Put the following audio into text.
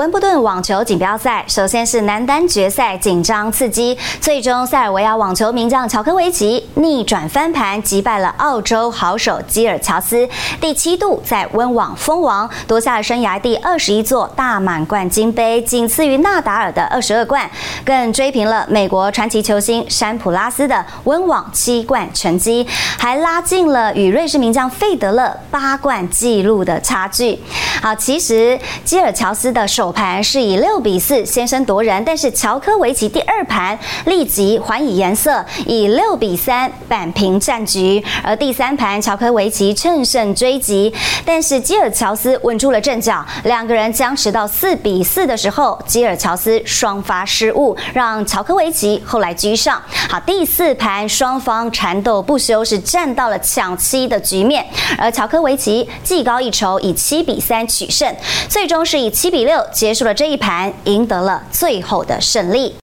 温布顿网球锦标赛，首先是男单决赛紧张刺激，最终塞尔维亚网球名将乔科维奇逆转翻盘，击败了澳洲好手基尔乔斯，第七度在温网封王，夺下了生涯第二十一座大满贯金杯，仅次于纳达尔的二十二冠，更追平了美国传奇球星山普拉斯的温网七冠成绩，还拉近了与瑞士名将费德勒八冠纪录的差距。好，其实基尔乔斯的。首盘是以六比四先声夺人，但是乔科维奇第二盘立即还以颜色，以六比三扳平战局。而第三盘乔科维奇乘胜追击，但是基尔乔斯稳住了阵脚，两个人僵持到四比四的时候，基尔乔斯双发失误，让乔科维奇后来居上。好，第四盘双方缠斗不休，是战到了抢七的局面，而乔科维奇技高一筹，以七比三取胜，最终是以七比六。结束了这一盘，赢得了最后的胜利。